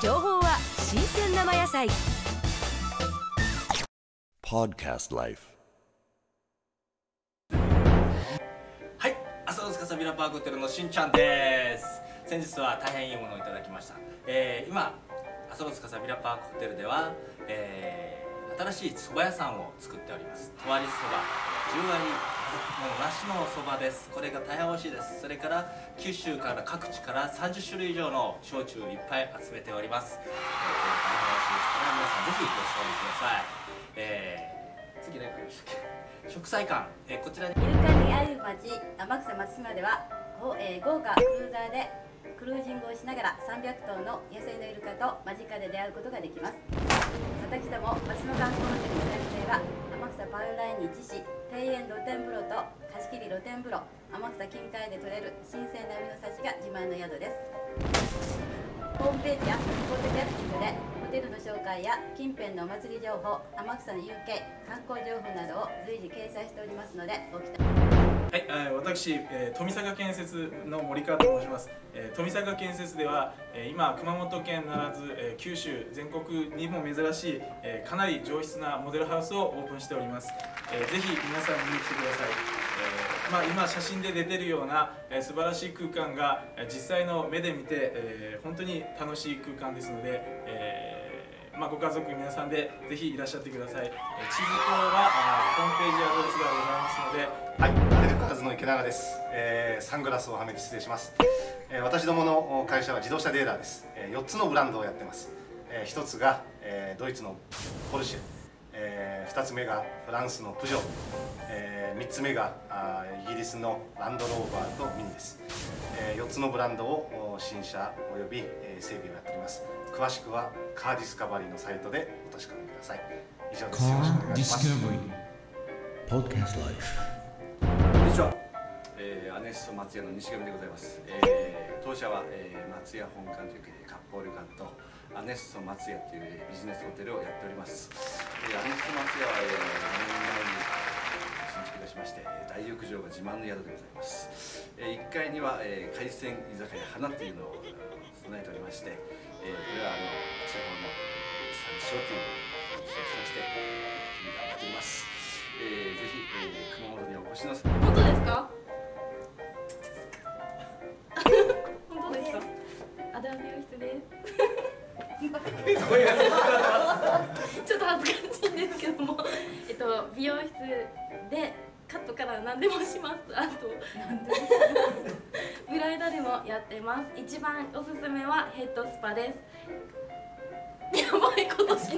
情報は新鮮生野菜 Podcast Life. はい、朝のつかさビラパークホテルのしんちゃんです。先日は大変いいものをいただきました。えー、今、朝のつかさビラパークホテルでは、えー、新しい蕎麦屋さんを作っております。とわりそば、十割もう梨のそばです。これが大変美味しいです。それから九州から各地から30種類以上の焼酎いっぱい集めております。えー、大変美味しいですから皆さんぜひご賞味ください。えー、次何かでしたっけ？食材館、えー、こちらにイルカにある町天草松島では、えー豪華クルーザーでクルージングをしながら300頭の野生のイルカと間近で出会うことができます私ども松の観光ホテルの先生は天草パウラインに位置し園露天風呂と貸し切り露天風呂天草近海で採れる新鮮な海の幸が自慢の宿です。ホームページやポッドキャスティングでテルの紹介や近辺のお祭り情報天草の UK 観光情報などを随時掲載しておりますのでご期待。はい、私、えー富坂建設の森川と申します、えー富坂建設では、えー今熊本県ならず、えー九州全国にも珍しい、えーかなり上質なモデルハウスをオープンしております、えーぜひ皆さん見に来てください、えーまあ、今写真で出てるような、えー素晴らしい空間が実際の目で見て、えー本当に楽しい空間ですので、えーまあ、ご家族皆さんでぜひいらっしゃってください、えー地図等はホームページアドレスがございますのではい、アデルカーズの池永です、えーサングラスをはめて失礼します、えー私どもの会社は自動車デーラーです、え4つのブランドをやってます、え1つが、えードイツのポルシェ、2つ目がフランスのプジョ。ー、え3つ目があーイギリスのランドローバーとミニです、え4つのブランドをお新車および、えー整備をやっております。詳しくはカーディスカバリーのサイトでお確かめください。以上です。よろしくお願いします。Discovery. Podcast Life. こんにちは、えー、アネッソ松屋の西上でございます、えー当社は、えー松屋本館という割烹旅館とアネッソ松屋というえービジネスホテルをやっております、えーアネッソ松屋は、えー7年前に新築いたしましてえー大浴場が自慢の宿でございます、え1階には、えー海鮮居酒屋花っていうのをえー備えておりまして、えーこれはあの地方の産地商店をしまして日々頑張っています、えーぜひ、えー熊本にお越しの際 本当ですか？本当ですか？アダ美容室ですちょっと恥ずかしいんですけどもえっと美容室でカットから何でもします。あとブライダルもやってます。一番おすすめはヘッドスパです。やばいことしない。でください